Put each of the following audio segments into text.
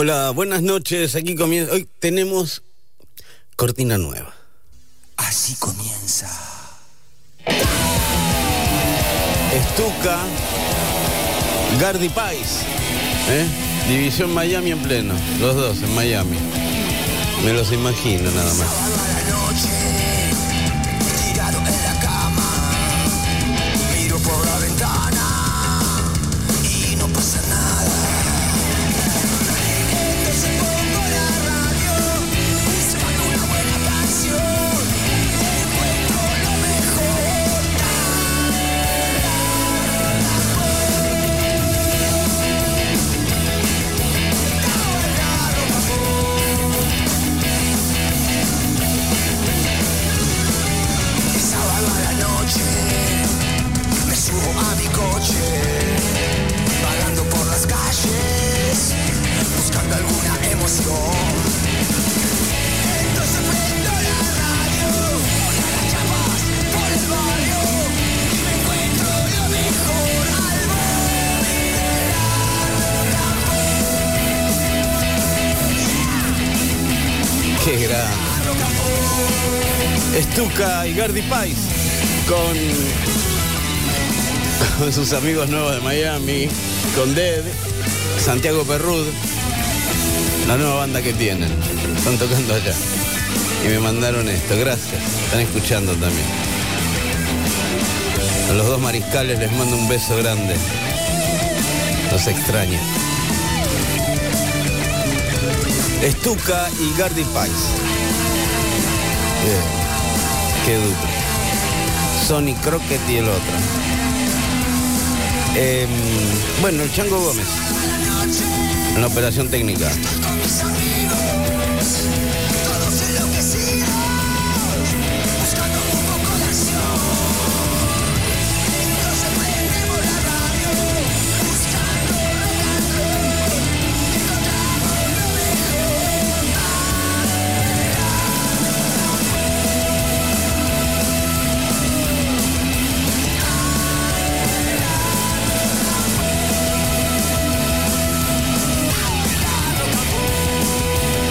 Hola, buenas noches. Aquí comienza. Hoy tenemos cortina nueva. Así comienza. Estuca, Gardi Pais. ¿eh? División Miami en pleno. Los dos en Miami. Me los imagino nada más. Gardi Pais con, sus amigos nuevos de Miami, con Dead, Santiago Perrud, la nueva banda que tienen. Están tocando allá. Y me mandaron esto, gracias. Están escuchando también. A los dos mariscales les mando un beso grande. Los extraño. Estuca y Gardi Pais. Bien. Qué dupla. Sonny Crockett y el otro. Em, bueno, el Chango Gómez. En la operación técnica.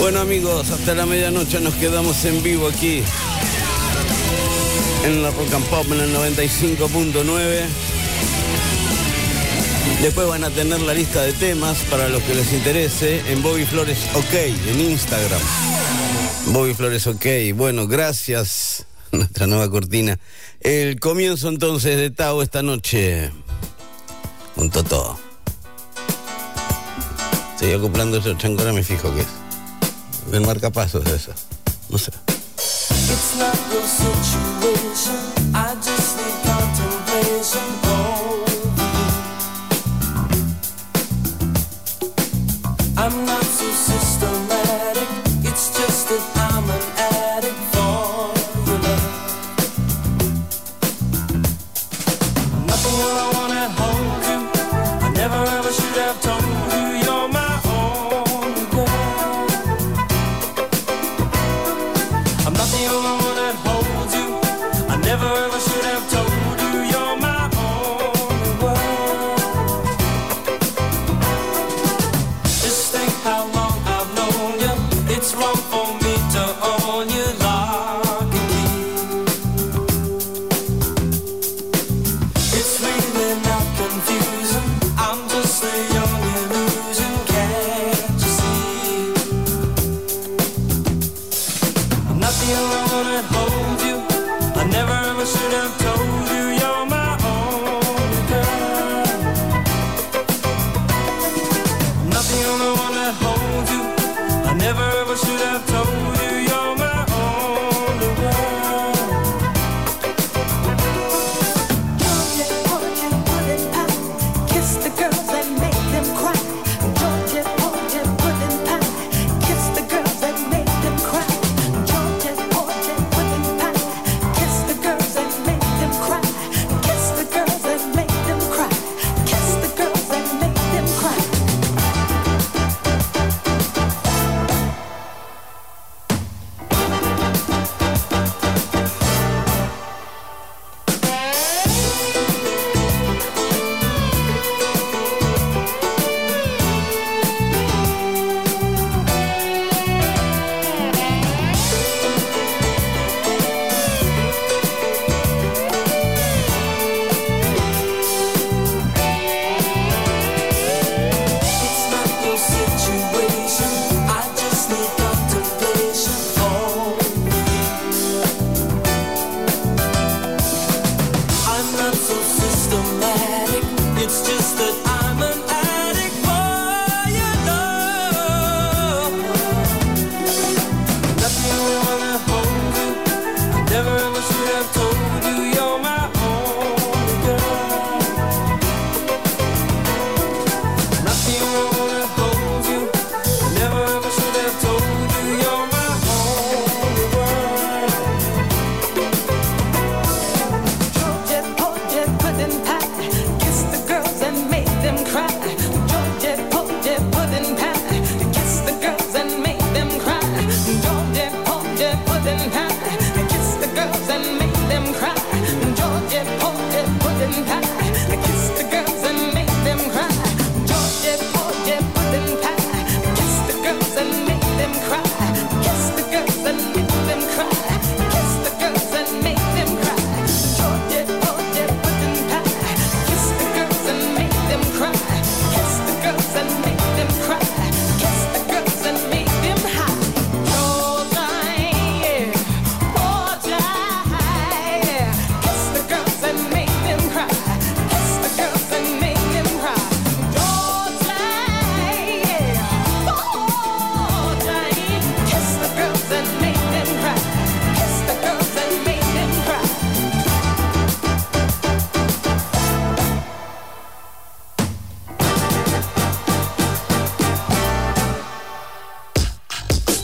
Bueno amigos, hasta la medianoche nos quedamos en vivo aquí en la Rock and Pop en el 95.9. Después van a tener la lista de temas para los que les interese en Bobby Flores OK en Instagram. Bobby Flores OK. Bueno, gracias. Nuestra nueva cortina. El comienzo entonces de Tao esta noche. Un totó. Estoy acoplando eso, chango, ahora me fijo que es. El marcapasos de eso. No sé. It's not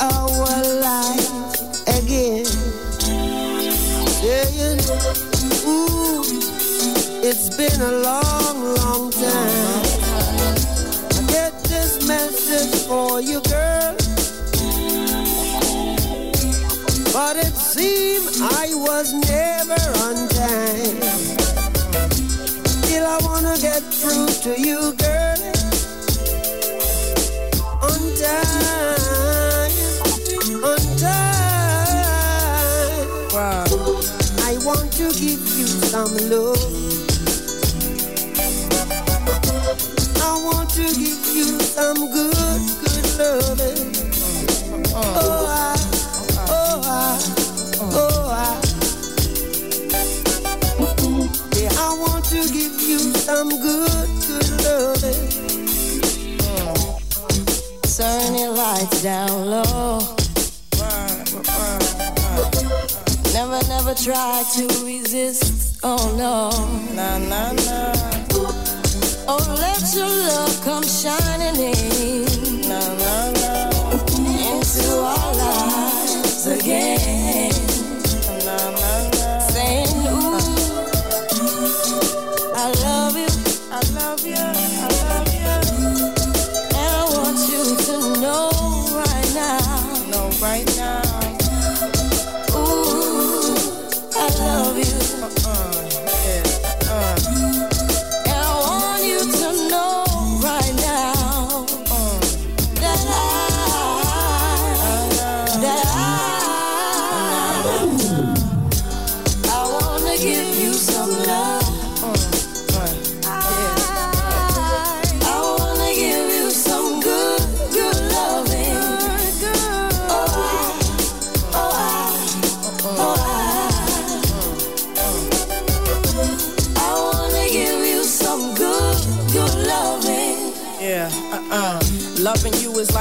our life again. Saying, ooh, it's been a long, long time. I get this message for you, girl. But it seemed I was never on time. Still, I wanna get through to you, girl. To give you some love. I want to give you some good, good loving. Oh, I, oh, I, oh, I. Yeah, I want to give you some good, good loving. Turn your lights down low. Try to resist. Oh no. Nah, nah, nah. Oh, let your love come shining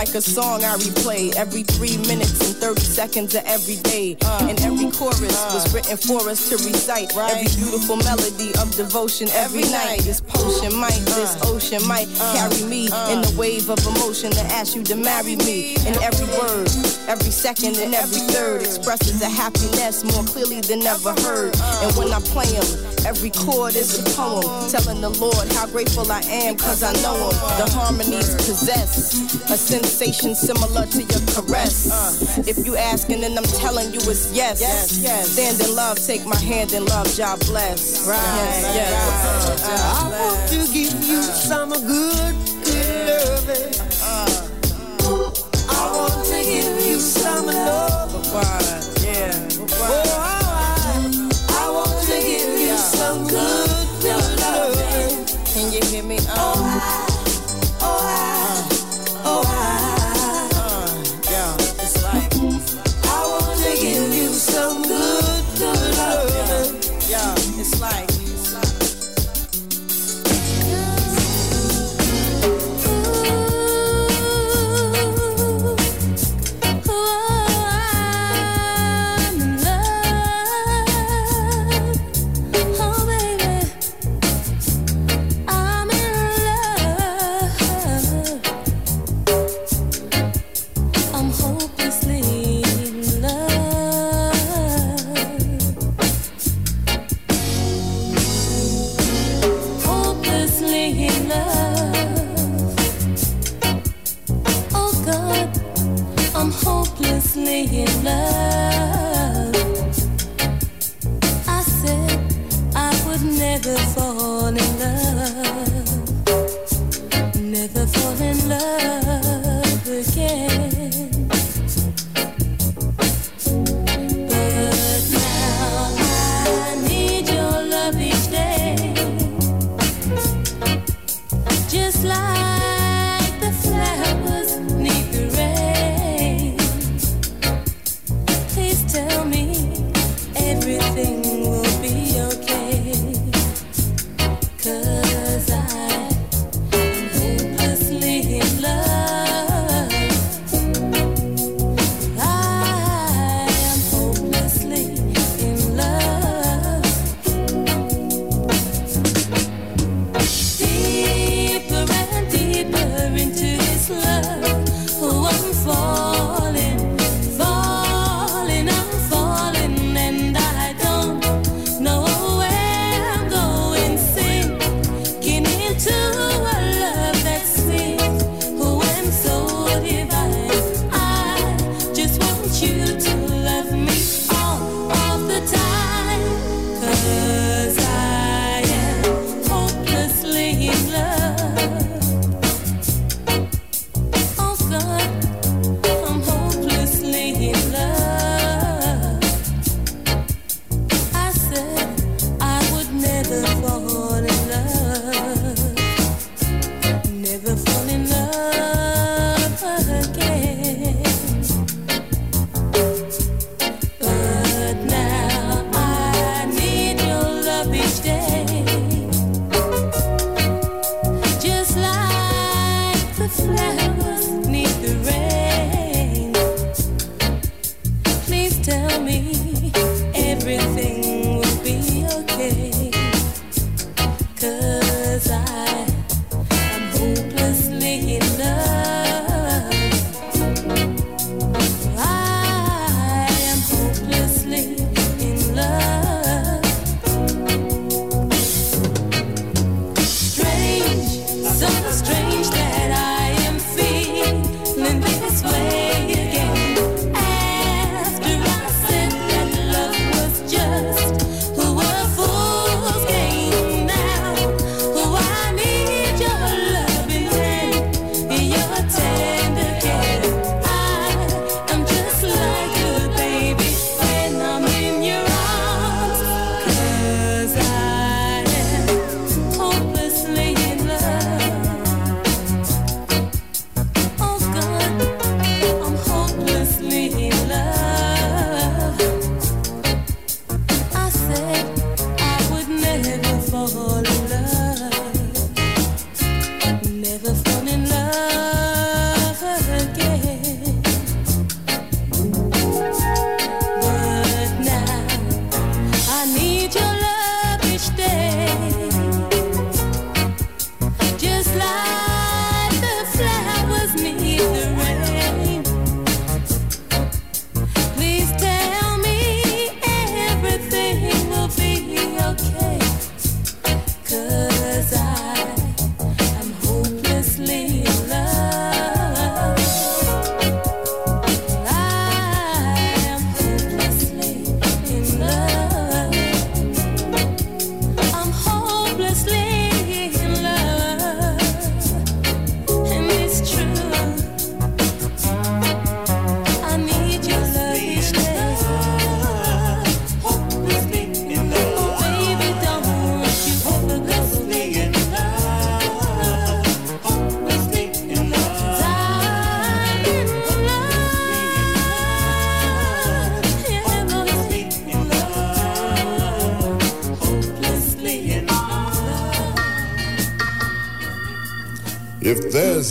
like a song I replay every three minutes and 30 seconds of every day. and every chorus was written for us to recite. Every beautiful melody of devotion every night. This potion might, uh. this ocean might uh. carry me uh. in the wave of emotion to ask you to marry me. And every word, every second, and every third expresses a happiness more clearly than ever heard. And when I play them, every chord is a poem telling the Lord how grateful I am cause I know him. The harmonies possess a sensation similar to your caress. Uh. If you asking and I'm telling you it's yes. Stand in love, take my hand in love, God bless. Right. Yes, yes. I want to give you some good, good loving. Uh, uh. I want to give you some love. Oh,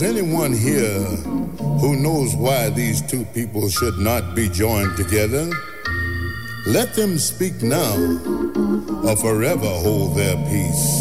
anyone here who knows why these two people should not be joined together, let them speak now or forever hold their peace.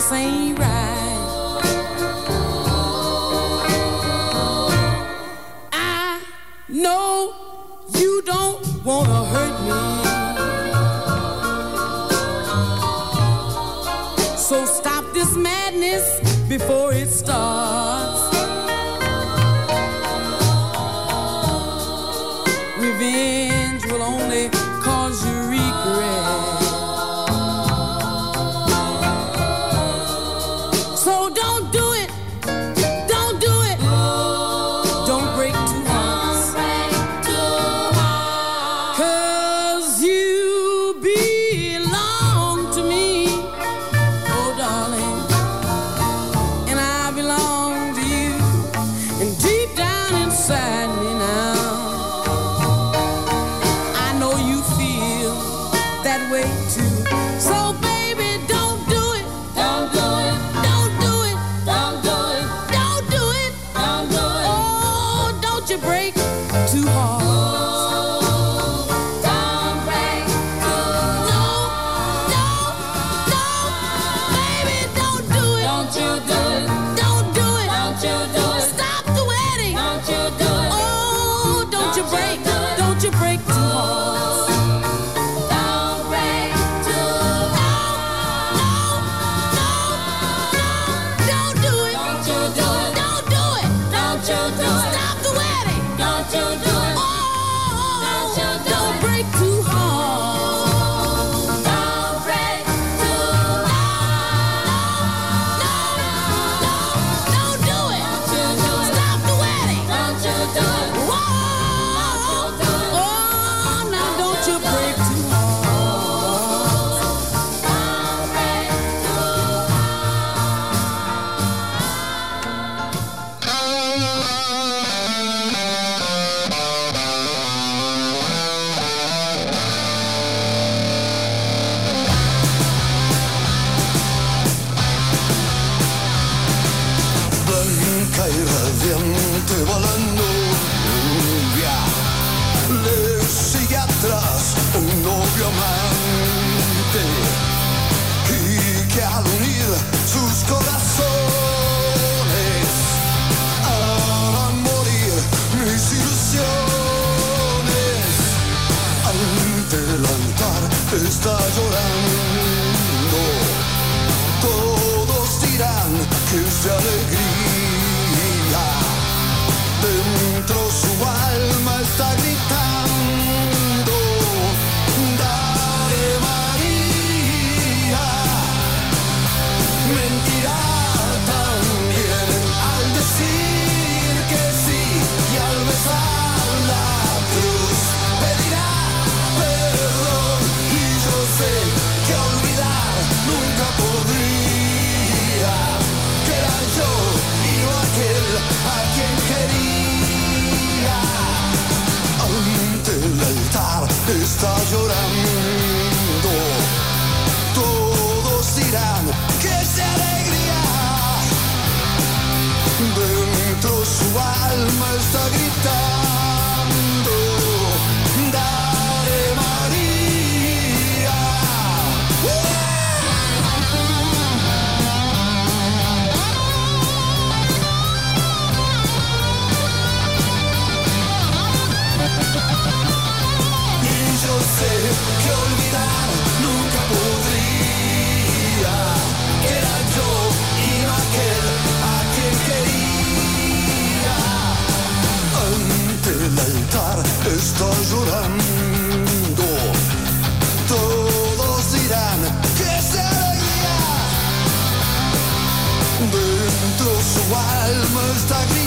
just ain't right. tu alma está gritando. almost ugly.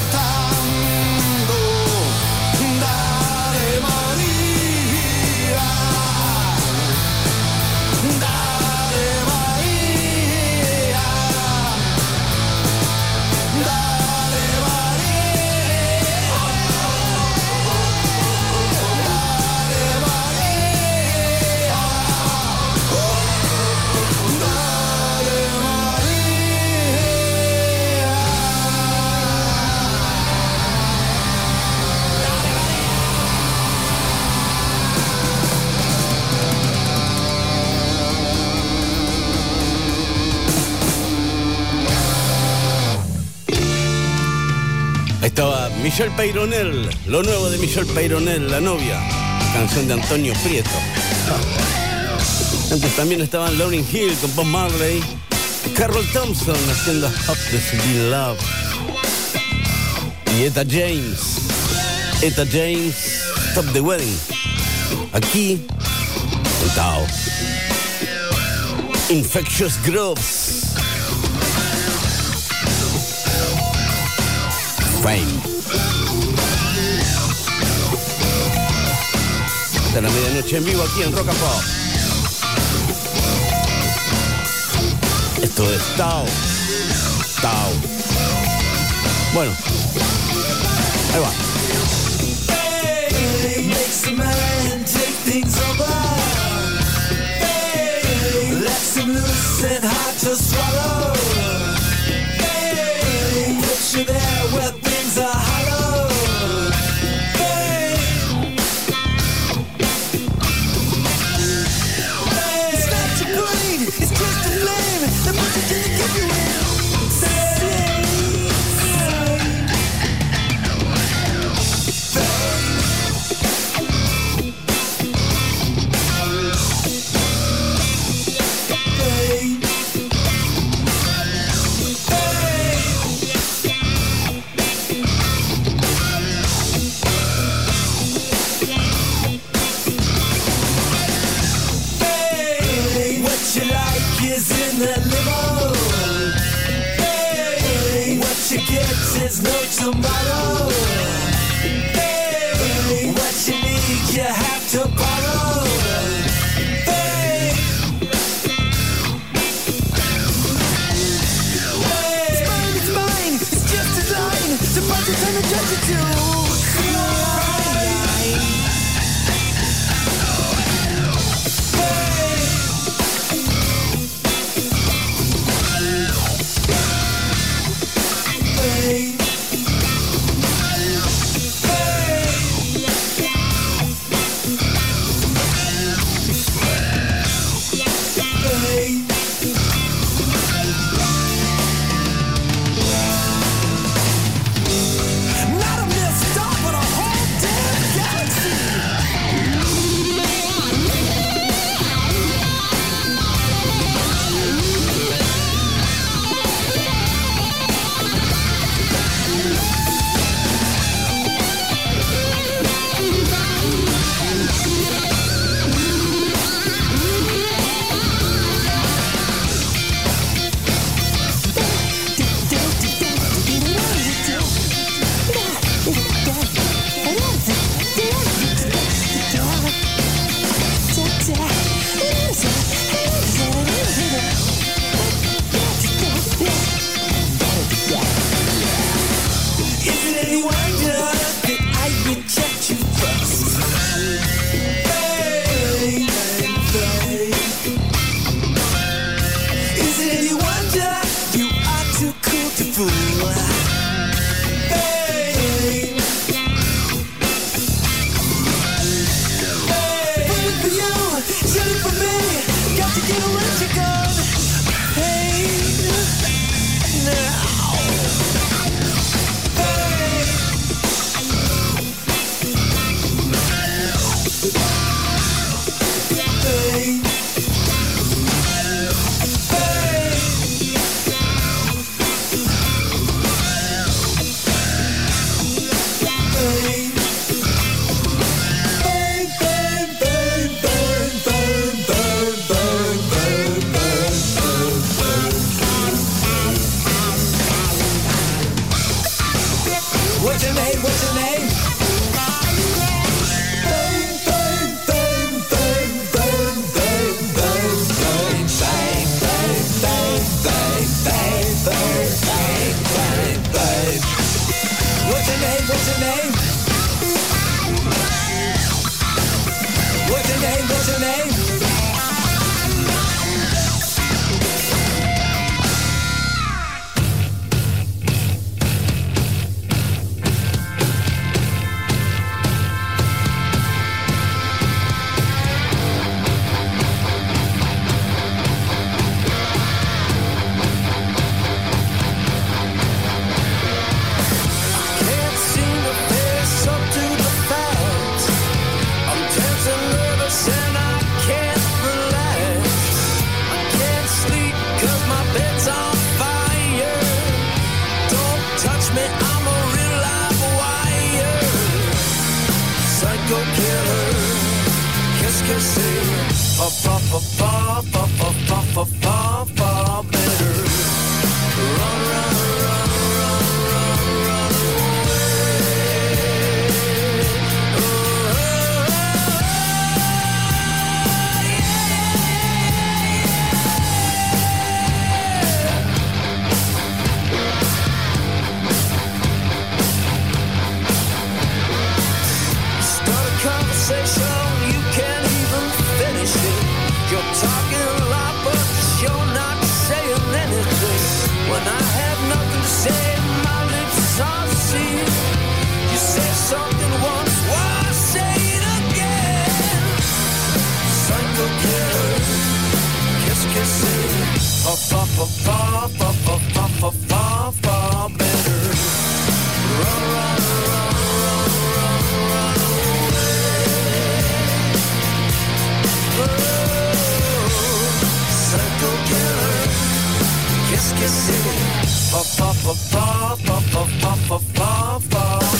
Michelle Peyronel, lo nuevo de Michelle Peyronel, La novia, canción de Antonio Prieto. Antes también estaban Lauryn Hill con Bob Marley, Carol Thompson haciendo Up the City Love, y Eta James, Eta James, Stop the Wedding. Aquí, el Tao. Infectious Groves. Fame. hasta la medianoche en vivo aquí en Rock and Pop. Esto es Tao. Tao. Bueno. Ahí va. Hey, makes a man take things over. Hey, lets him loose and hard to swallow.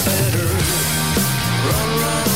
Better. Run, run,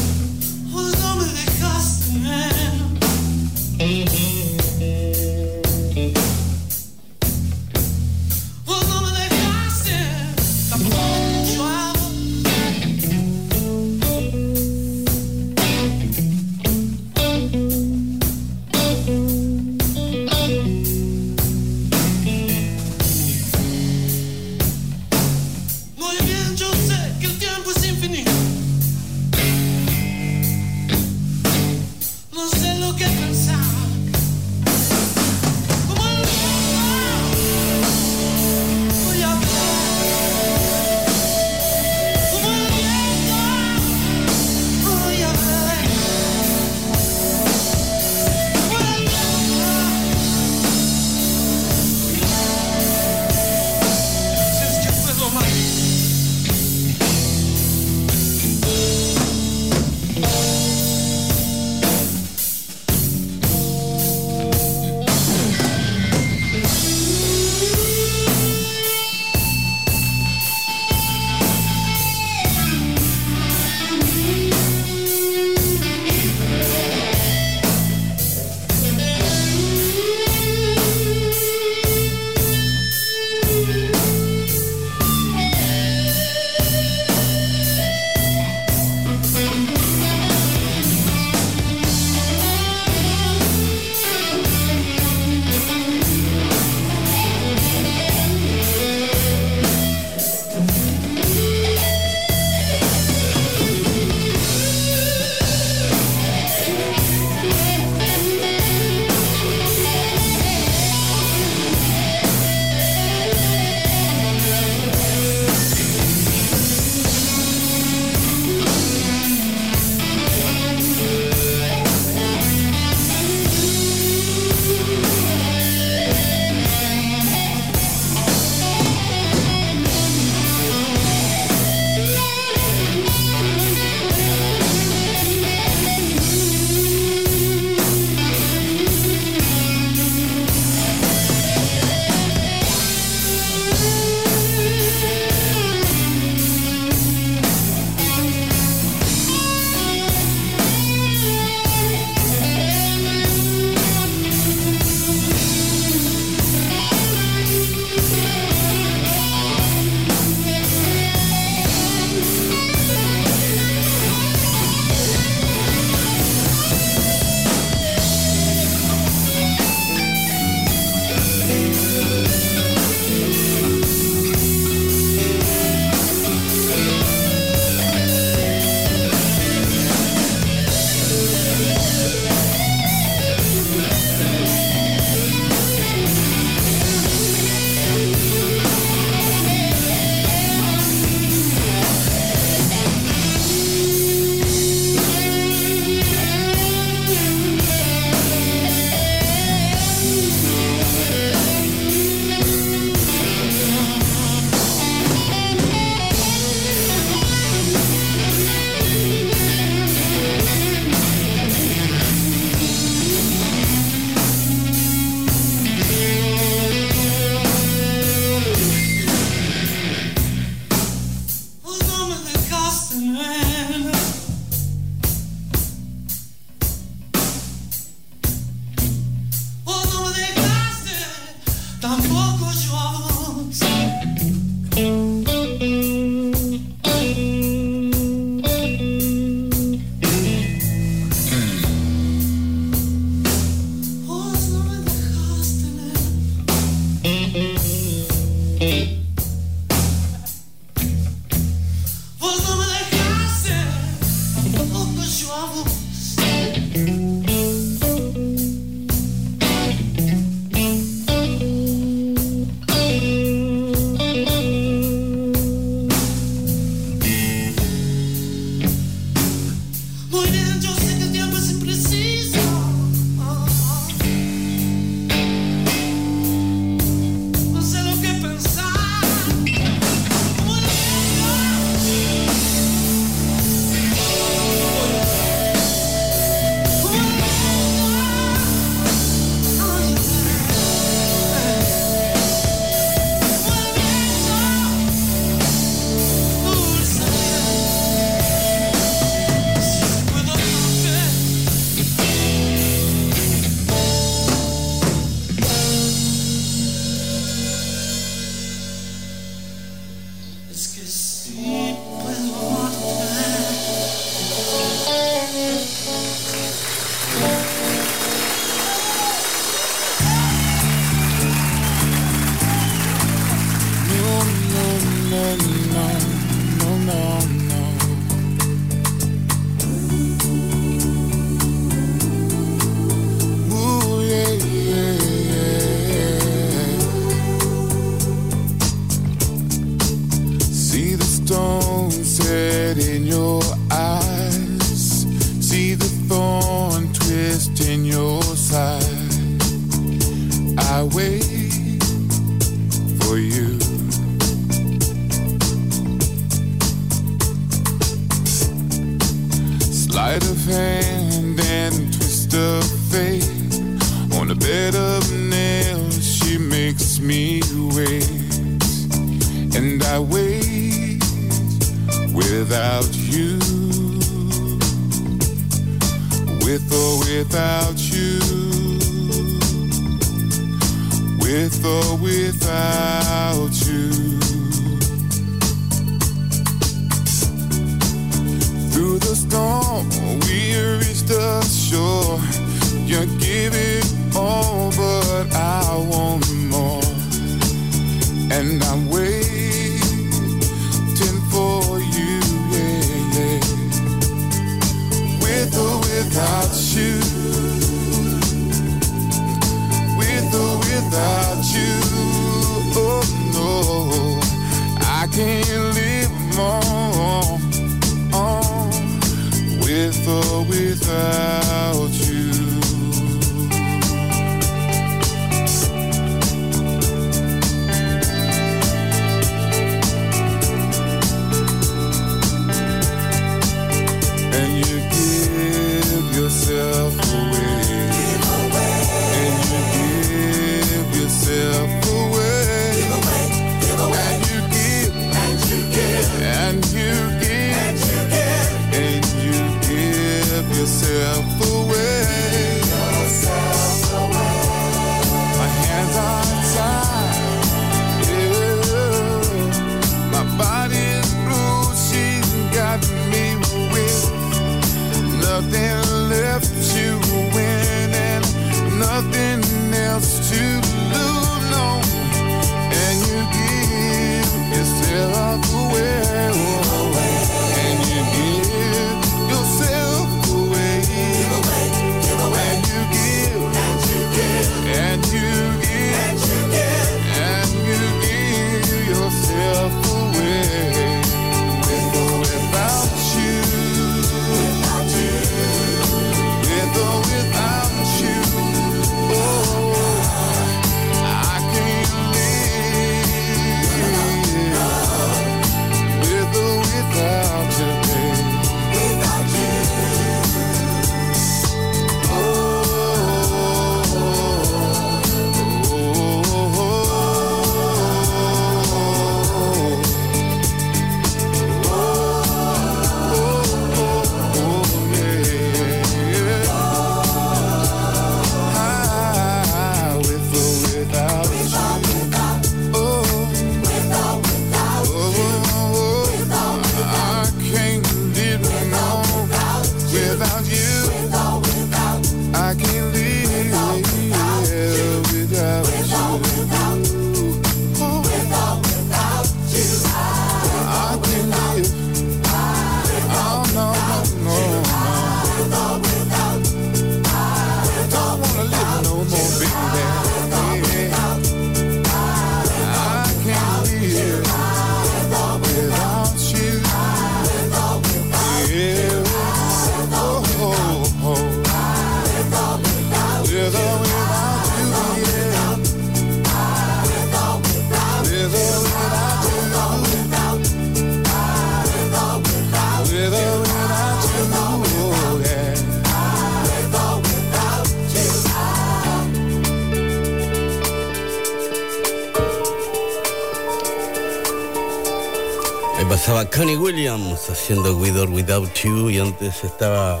Y antes estaba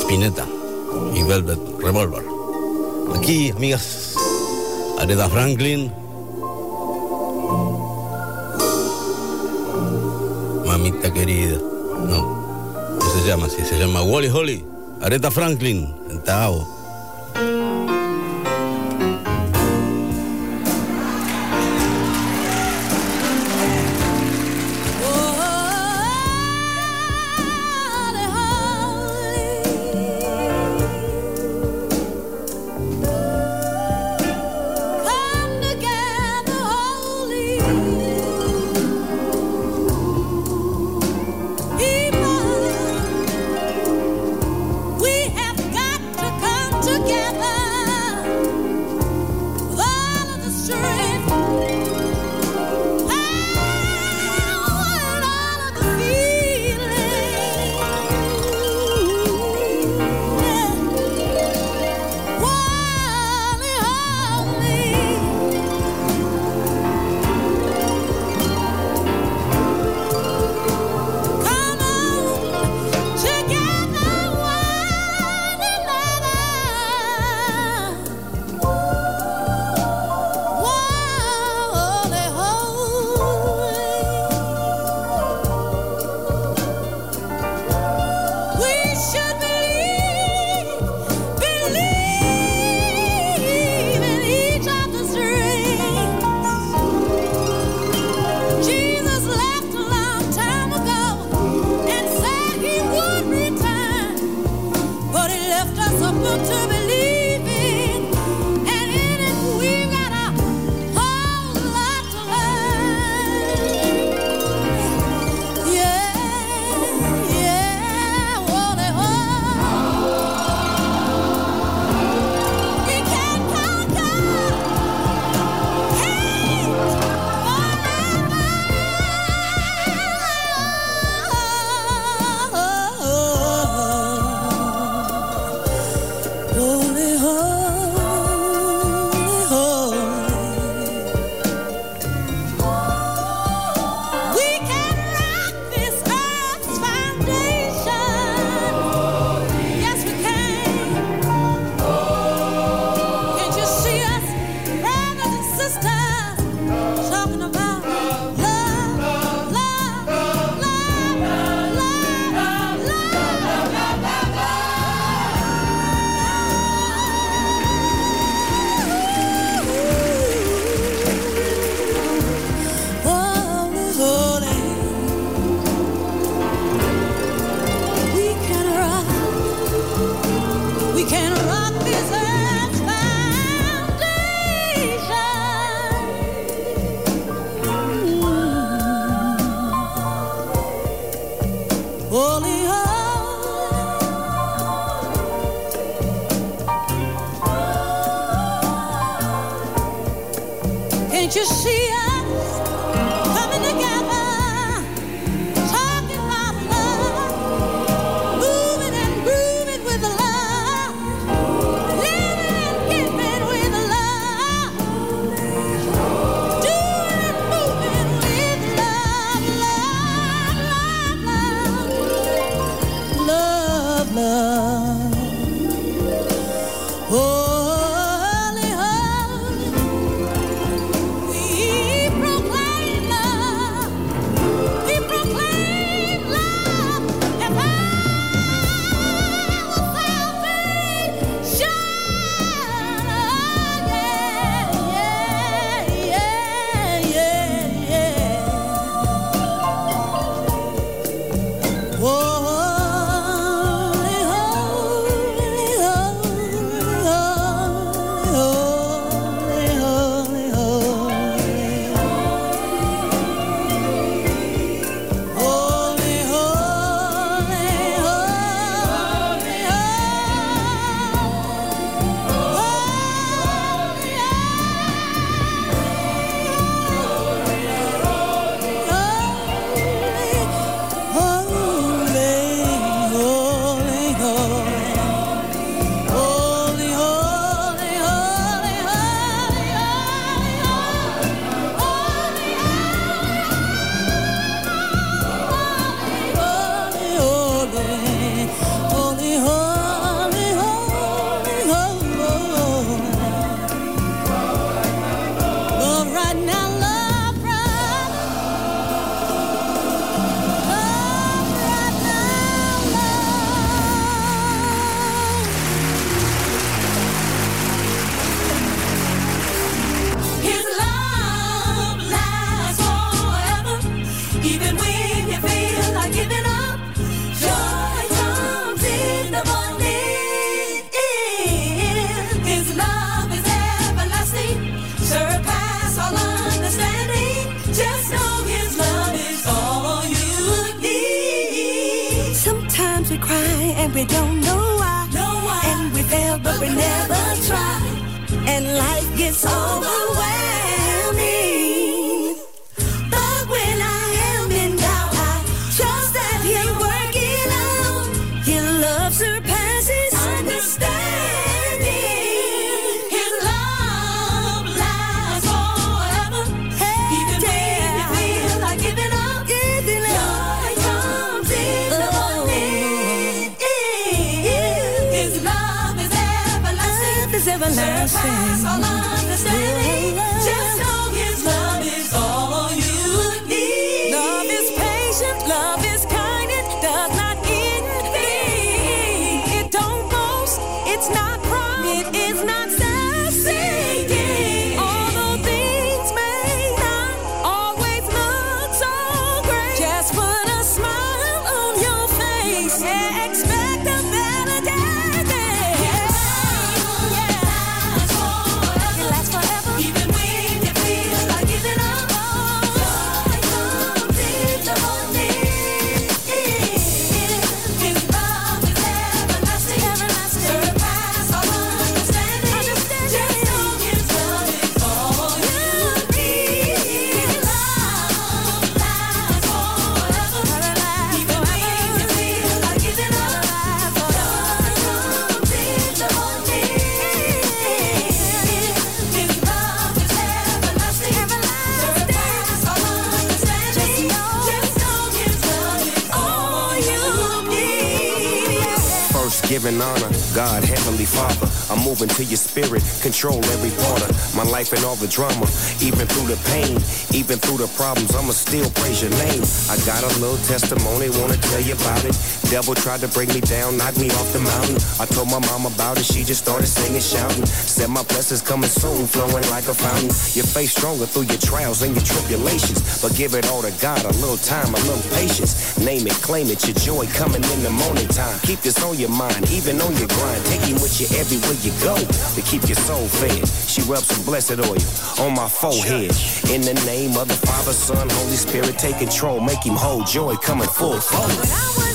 Spinetta y Velvet Revolver. Aquí, amigas, Aretha Franklin. Mamita querida. No, no se llama así, se llama Wally Holly. Aretha Franklin, sentado. And all the drama. Even through the pain, even through the problems, I'ma still praise your name. I got a little testimony, wanna tell you about it. Devil tried to bring me down, knock me off the mountain. I told my mom about it, she just started singing, shouting. Said my blessings coming soon, flowing like a fountain. Your faith stronger through your trials and your tribulations. But give it all to God, a little time, a little patience. Name it, claim it, your joy coming in the morning time. Keep this on your mind, even on your grind. Take him with you everywhere you go to keep your soul fed. She rubs some blessed oil on my forehead. In the name of the Father, Son, Holy Spirit, take control, make him whole. Joy coming full force.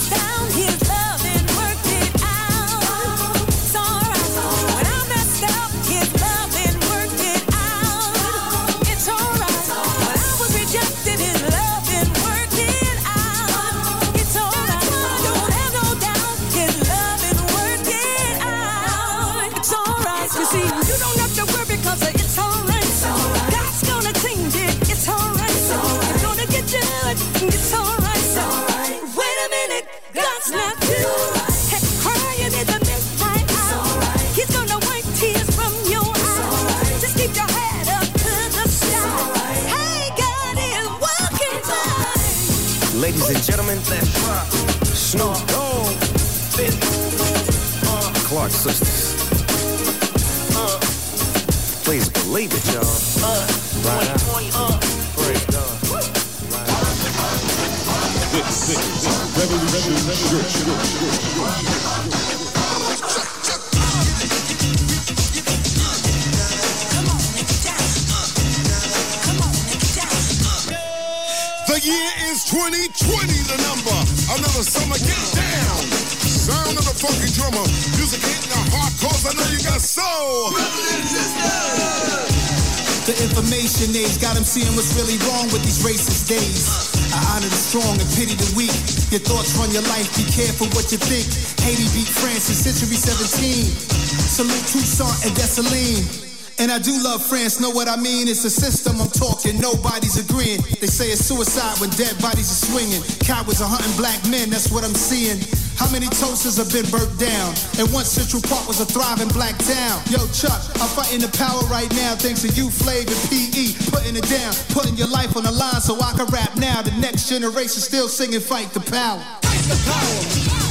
Them seeing what's really wrong with these racist days. I honor the strong and pity the weak. Your thoughts run your life, be careful what you think. Haiti beat France in century 17. Salute Toussaint and Dessalines. And I do love France, know what I mean? It's a system I'm talking, nobody's agreeing. They say it's suicide when dead bodies are swinging. Cowards are hunting black men, that's what I'm seeing. How many Tulsas have been burnt down? And once Central Park was a thriving black town. Yo, Chuck, I'm fighting the power right now thanks to you, Flav and PE. Putting it down, putting your life on the line so I can rap now. The next generation still singing Fight the Power. Fight the power.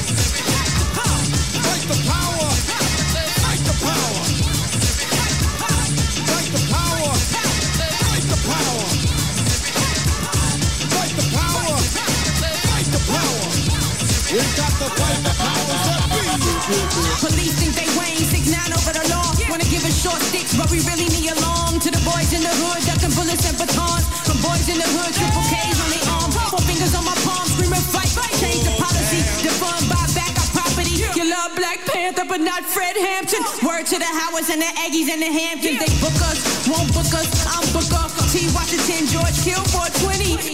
Police think they Wayne, six nine over the law. Wanna give us short sticks, but we really need a long. To the boys in the hood, ducking bullets and batons. From boys in the hood, triple K's on their arm. Four fingers on my palm, screaming fight. Fight, change the policy, defund, buy back our property. You love Black Panther, but not Fred Hampton. Word to the Howards and the Aggies and the Hamptons. They book us, won't book us. I'm booker. T. Washington, George Kill 420.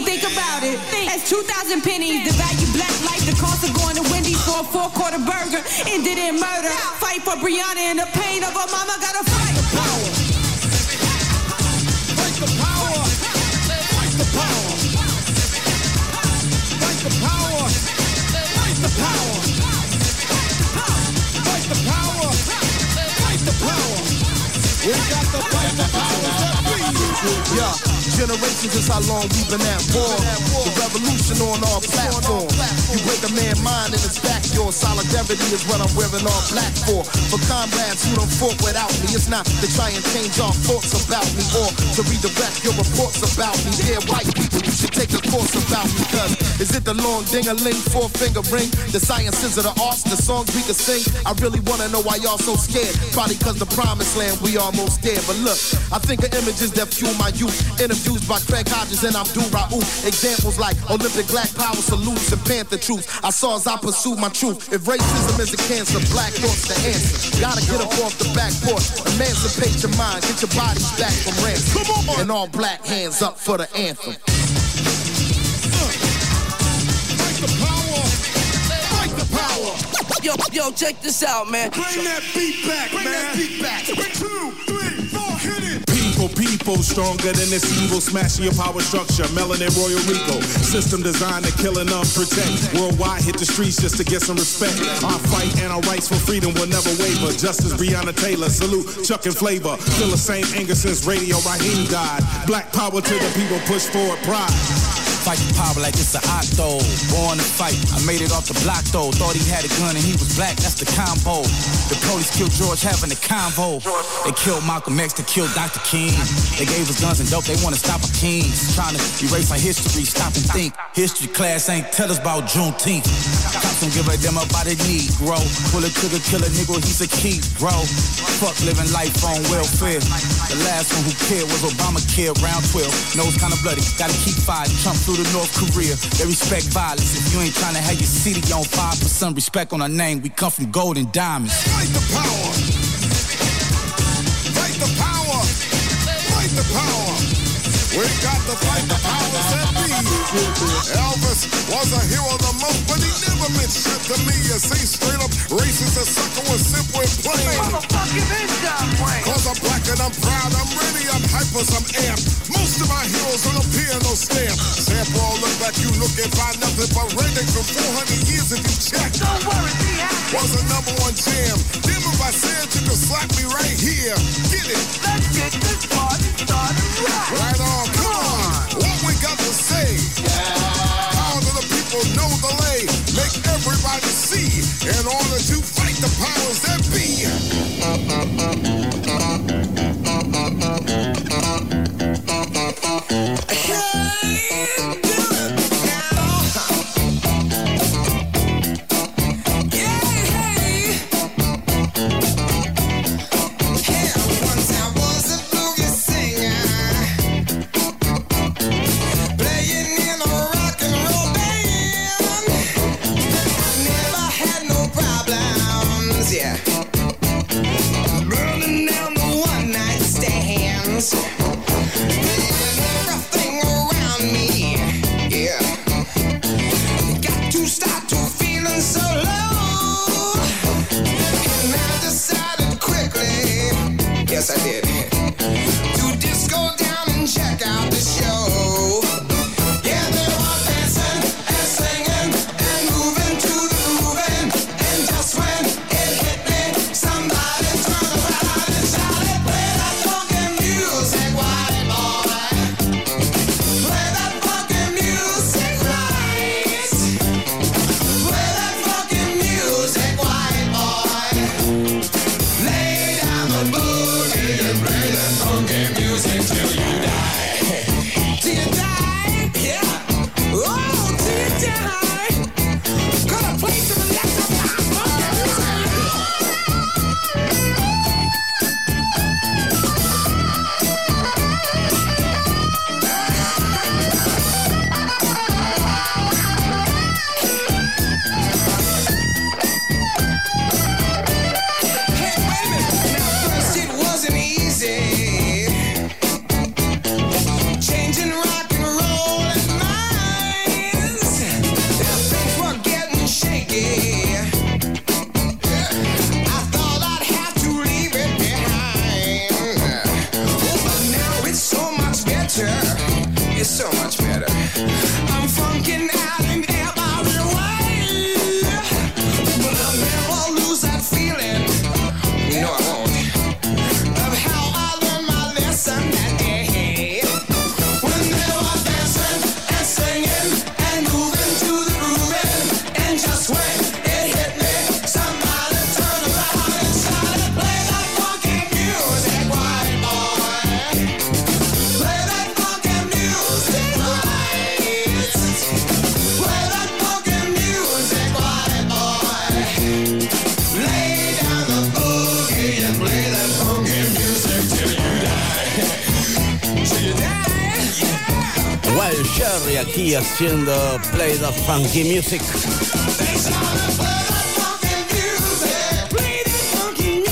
Think about it. That's 2,000 pennies. The value black life, the cost of going to Wendy's for a four quarter burger. Ended in murder. Fight for Breonna and the pain of her mama. Gotta fight. Power. Fight the power. Fight the power. Fight the power. Fight the power. Fight the power. Fight the power. We got to fight the power Yeah, generations is how long we've been at war. The revolution on our platform. You break a man's mind and it's back your solidarity is what I'm wearing all black for. For comrades who don't fought without me, it's not to try and change our thoughts about me or to redirect your reports about me. Dear white people, you should take a course about me. Cause is it the long ding-a-ling, four finger ring? The sciences of the arts, the songs we can sing? I really wanna know why y'all so scared. Probably cause the promised land we almost there. But look, I think of images that fuel my youth. Interviews by Craig Hodges and Abdul Rauf. Examples like Olympic black power salutes and Panther truths. I saw as I pursued my truth. If racism is a cancer, black thoughts the answer. Gotta get up off the back porch. Emancipate your mind, get your bodies back from ransom. Come on. And all black hands up for the anthem. Fight the power. Fight the power. Yo, yo, check this out, man. Bring that beat back, Bring man. that beat back. Two, three, four, hit people, stronger than this evil, smashing your power structure. Melanin Royal Rico, system designed to kill and unprotect. Worldwide, hit the streets just to get some respect. Our fight and our rights for freedom will never waver. Justice Breonna Taylor, salute Chuck and Flavor. Feel the same anger since Radio Raheem died. Black power to the people, push forward pride. Fight the power like it's an octo. Born to fight. I made it off the block though. Thought he had a gun and he was black. That's the combo. The police killed George having a convo. They killed Malcolm X to kill Dr. King. They gave us guns and dope. They want to stop our kings. Trying to erase our history. Stop and think. History class ain't tell us about Juneteenth. Cops don't give a damn about a Negro. Pull a trigger, kill a nigga. He's a key, bro. Fuck living life on welfare. The last one who cared was Obamacare. Round 12. Nose kinda bloody. Gotta keep fighting. Trump through the North Korea. They respect violence. If you ain't trying to have your city on fire, put some respect on our name. We come from gold and diamonds. Fight the power. Fight the power. Fight the power. We got to fight the be. Elvis was a hero the most, but he never meant shit to me. You see, straight up racist and sucker was simple and plain. Cause I'm black and I'm proud, I'm ready, I'm hyper, I'm amped. Most of my heroes don't appear no stamp. Sample look like you look and find nothing but redneck from 400 years if you check. Don't worry, be happy. Was a number one jam. Damn if I said you could slap me right here. Get it. Let's get this party started right. Right on. Lay. Make everybody see. In order to fight the powers The Funky Music.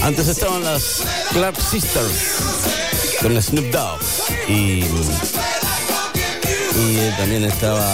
Antes estaban las Clark Sisters con Snoop Dogg y, y también estaba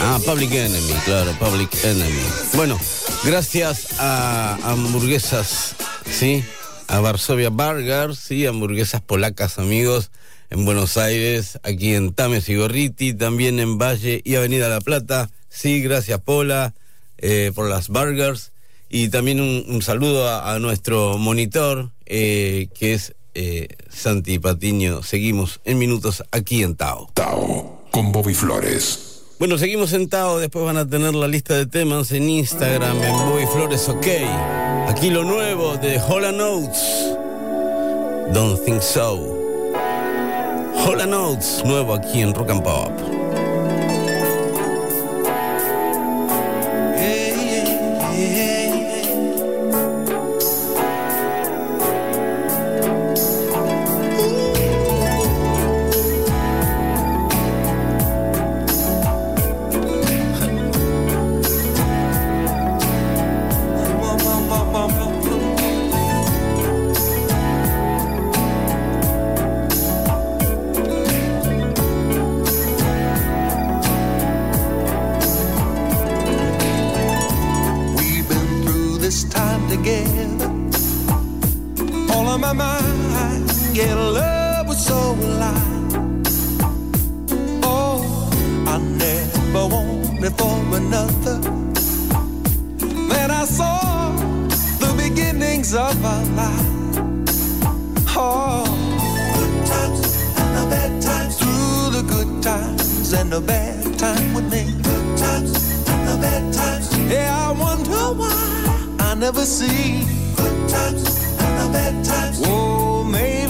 ah, Public Enemy, claro, Public Enemy. Bueno, gracias a hamburguesas, sí, a Varsovia Burgers, sí, hamburguesas polacas, amigos, en Buenos Aires, aquí en Tames y Gorriti, también en Valle y Avenida La Plata. Sí, gracias Pola eh, por las burgers. Y también un, un saludo a, a nuestro monitor, eh, que es eh, Santi Patiño. Seguimos en minutos aquí en Tao. Tao, con Bobby Flores. Bueno, seguimos en Tao, después van a tener la lista de temas en Instagram, en Bobby Flores OK. Aquí lo nuevo de Hola Notes. Don't think so. Hola Notes, nuevo aquí en Rock and Pop. Yeah, love was so alive. Oh, I never wanted for another. Then I saw the beginnings of our life. Oh, good times and the bad times. Through the good times and the bad time with me. Good times and the bad times. Yeah, I wonder why I never see good times and the bad times. Oh, maybe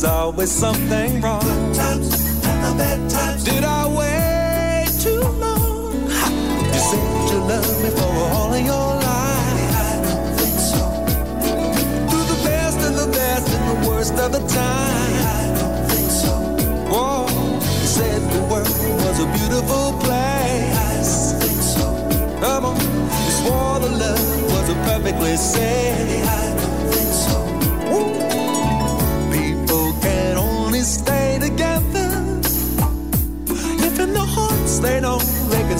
there was always something wrong. Good times and the bad times. Did I wait too long? Ha! You said you loved me for all of your life. I don't think so. Through the best and the best and the worst of the time. I don't think so. Whoa, you said the world was a beautiful place. I don't think so. Come on, you swore the love was a perfectly safe.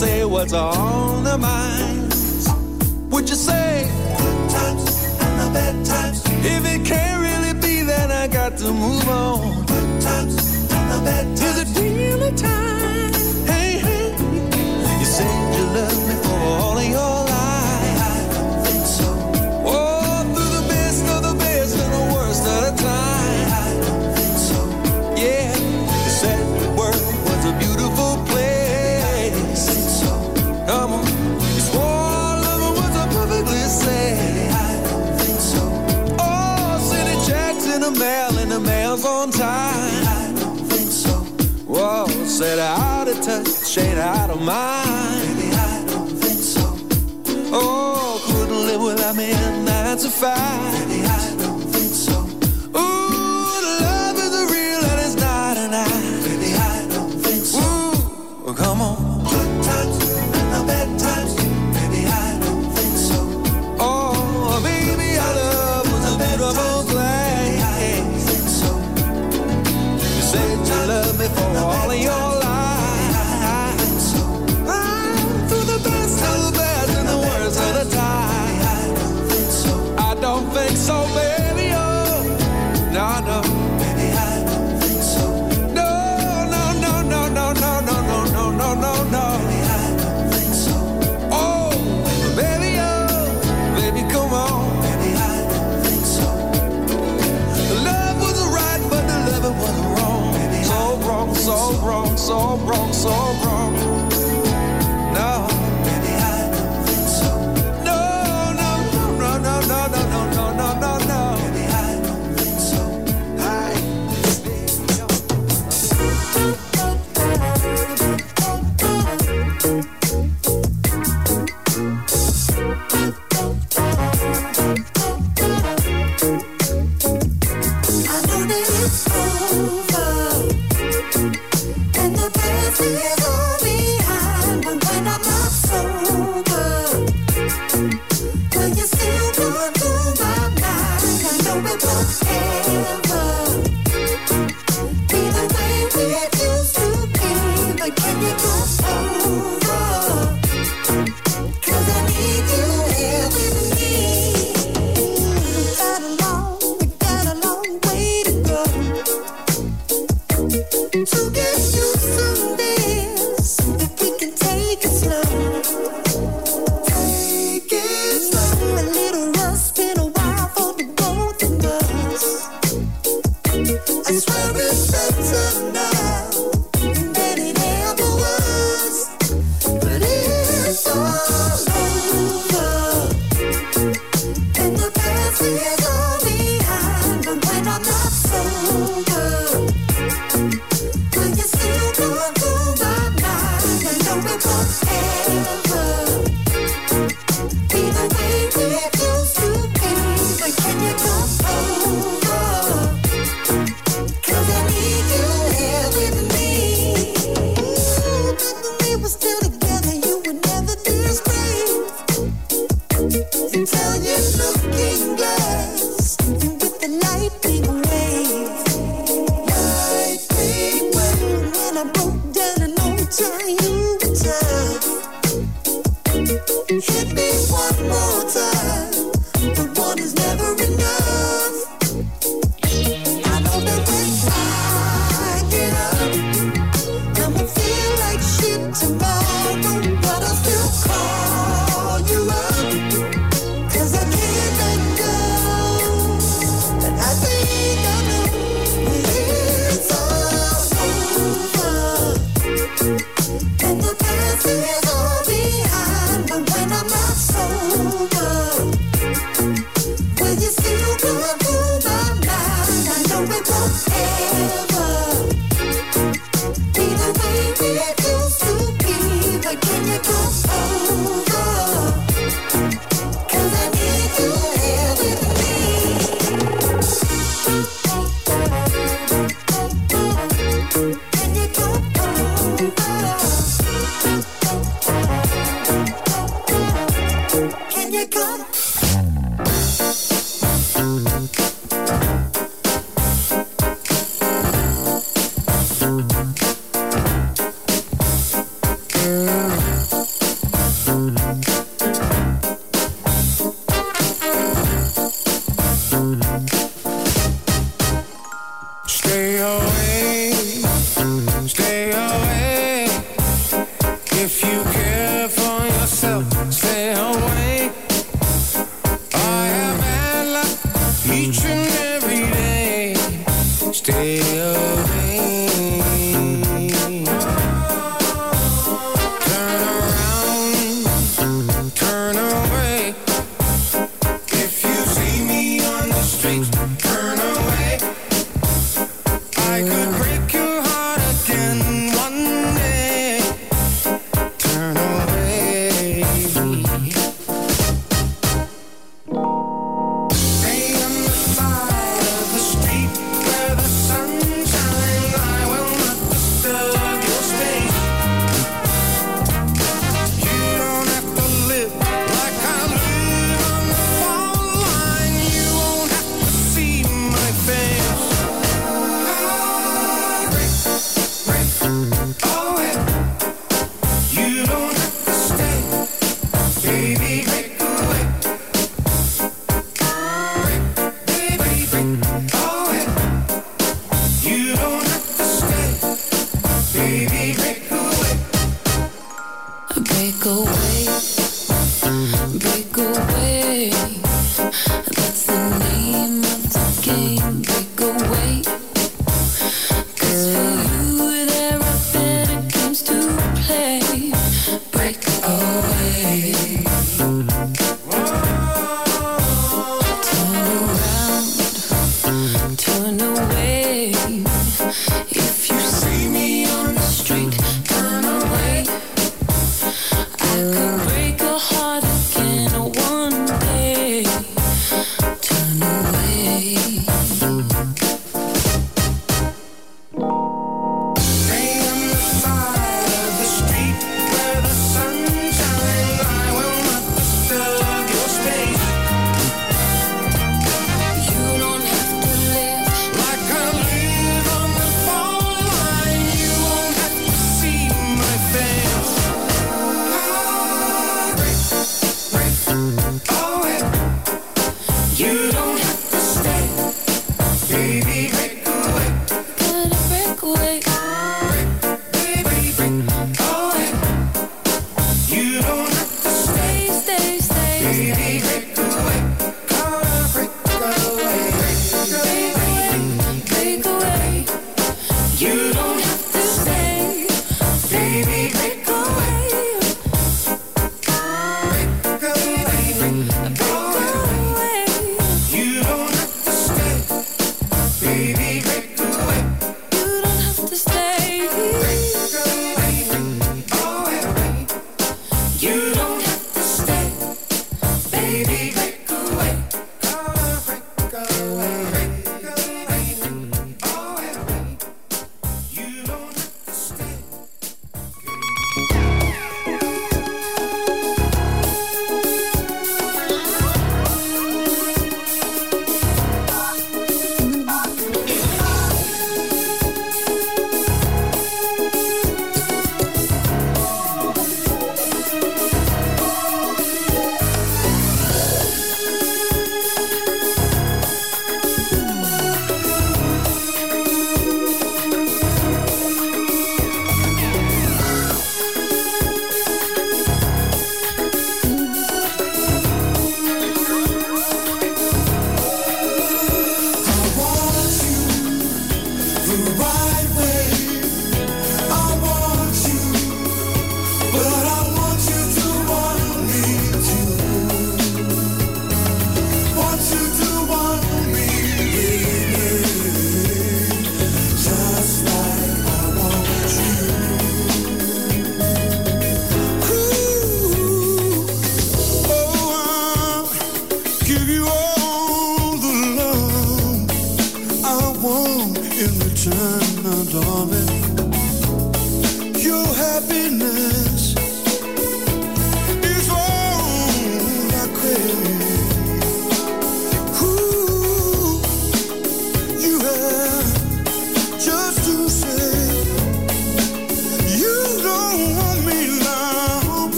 Say what's on their minds. Would you say good times and the bad times? If it can't really be, then I got to move on. Good times and the bad times. Is it really time? Said out of touch, ain't out of mind. Baby, I don't think so. Oh, couldn't live without me, and that's a fact. Baby, I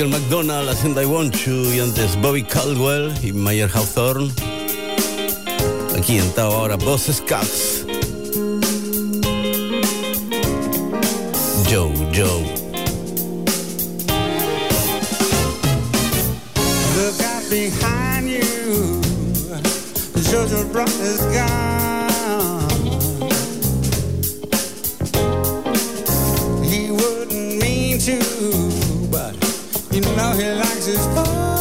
Michael McDonald, Ascend I Want You, y antes Bobby Caldwell y Mayer Hawthorne. Aquí en Tao ahora Boz Scaggs. Joe, Joe. Look out behind you. Jojo Brothers gone. He wouldn't mean to. You know he likes his fun.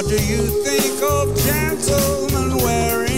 What do you think of gentlemen wearing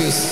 Coríntios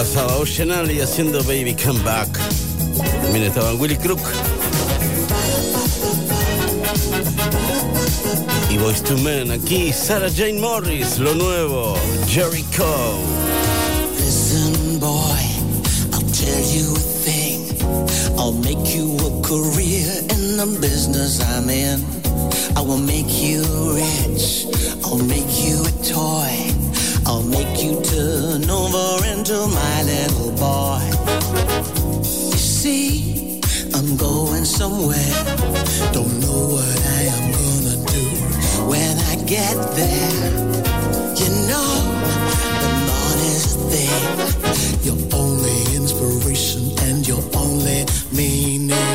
pasaba Ocean y haciendo Baby Come Back. También estaban Willy Crook. Y Voice to Men aquí, Sarah Jane Morris, lo nuevo, Jerry Cole. Listen, boy, I'll tell you a thing. I'll make you a career in the business I'm in. I will make you rich. I'll make you a toy you turn over into my little boy. You see, I'm going somewhere. Don't know what I am gonna do when I get there. You know, the morning's a thing. Your only inspiration and your only meaning.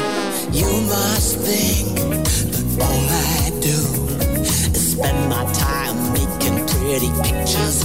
You must think that all I do is spend my time making pretty pictures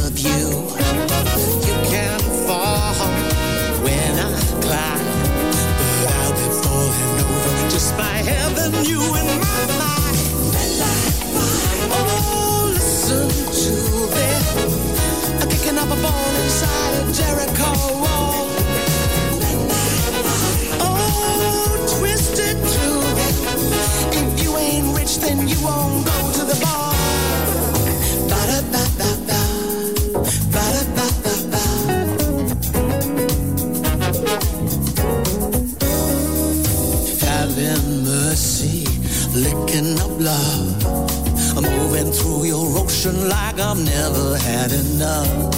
motion like I've never had enough.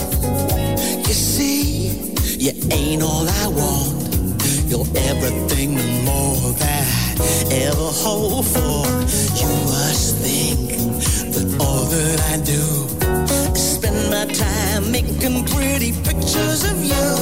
You see, you ain't all I want. You're everything and more that I ever hope for. You must think that all that I do is spend my time making pretty pictures of you.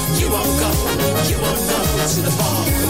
You won't go, you won't go to the ball.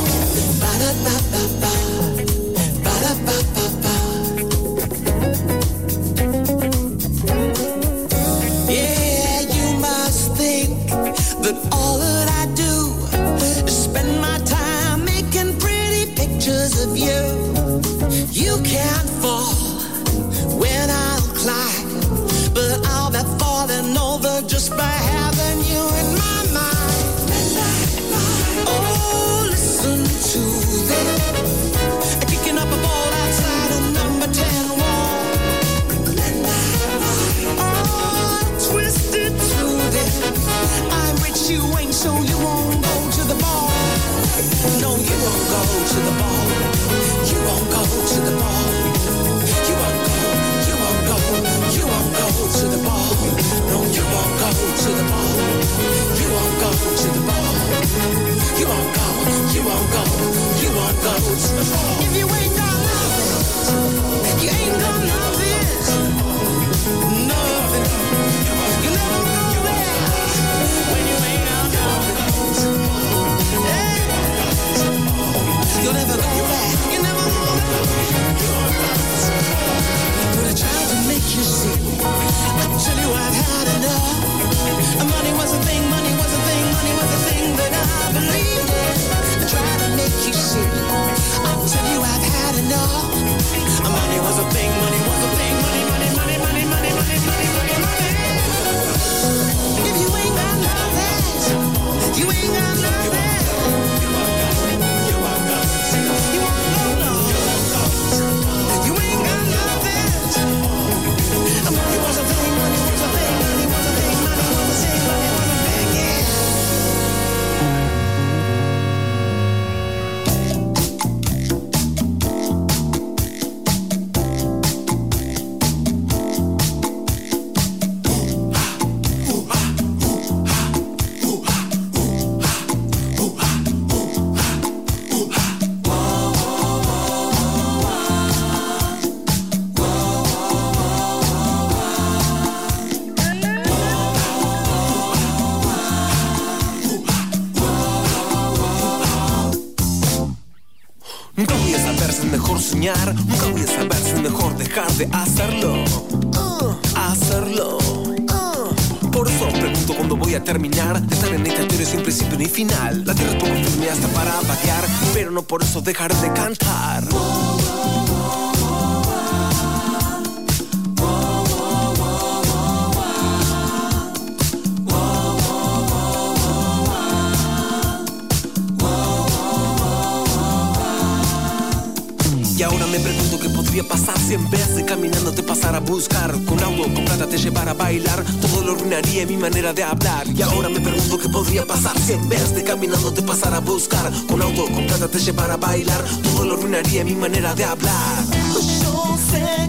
bla bla bla Chansen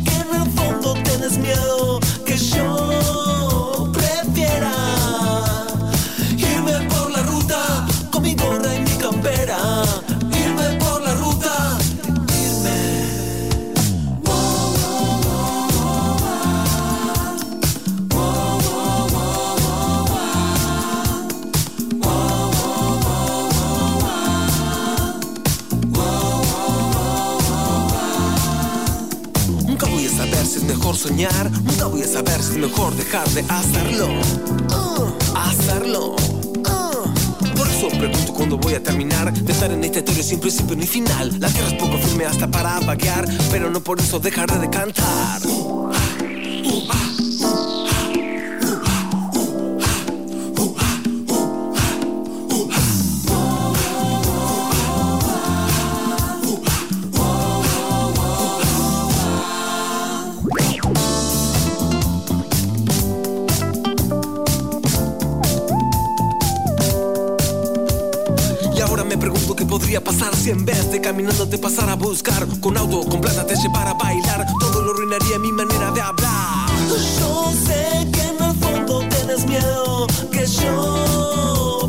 pero no por eso dejaré de cantar. Ah, ah. podría pasar si en vez de caminando te pasara a buscar. Con auto, con plata te llevara a bailar. Todo lo arruinaría mi manera de hablar. Yo sé que en el fondo tienes miedo Que yo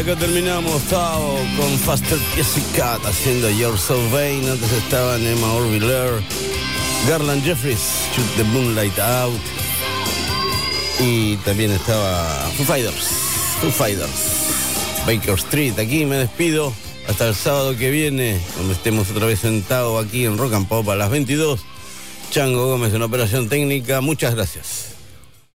acá terminamos Tao con Faster Cat haciendo You're So Vain. Antes estaban Emma Orviller, Garland Jeffries, Shoot the Moonlight Out. Y también estaba Foo Fighters, Foo Fighters, Baker Street. Aquí me despido hasta el sábado que viene, donde estemos otra vez sentados aquí en Rock and Pop a las 22. Chango Gómez en operación técnica. Muchas gracias.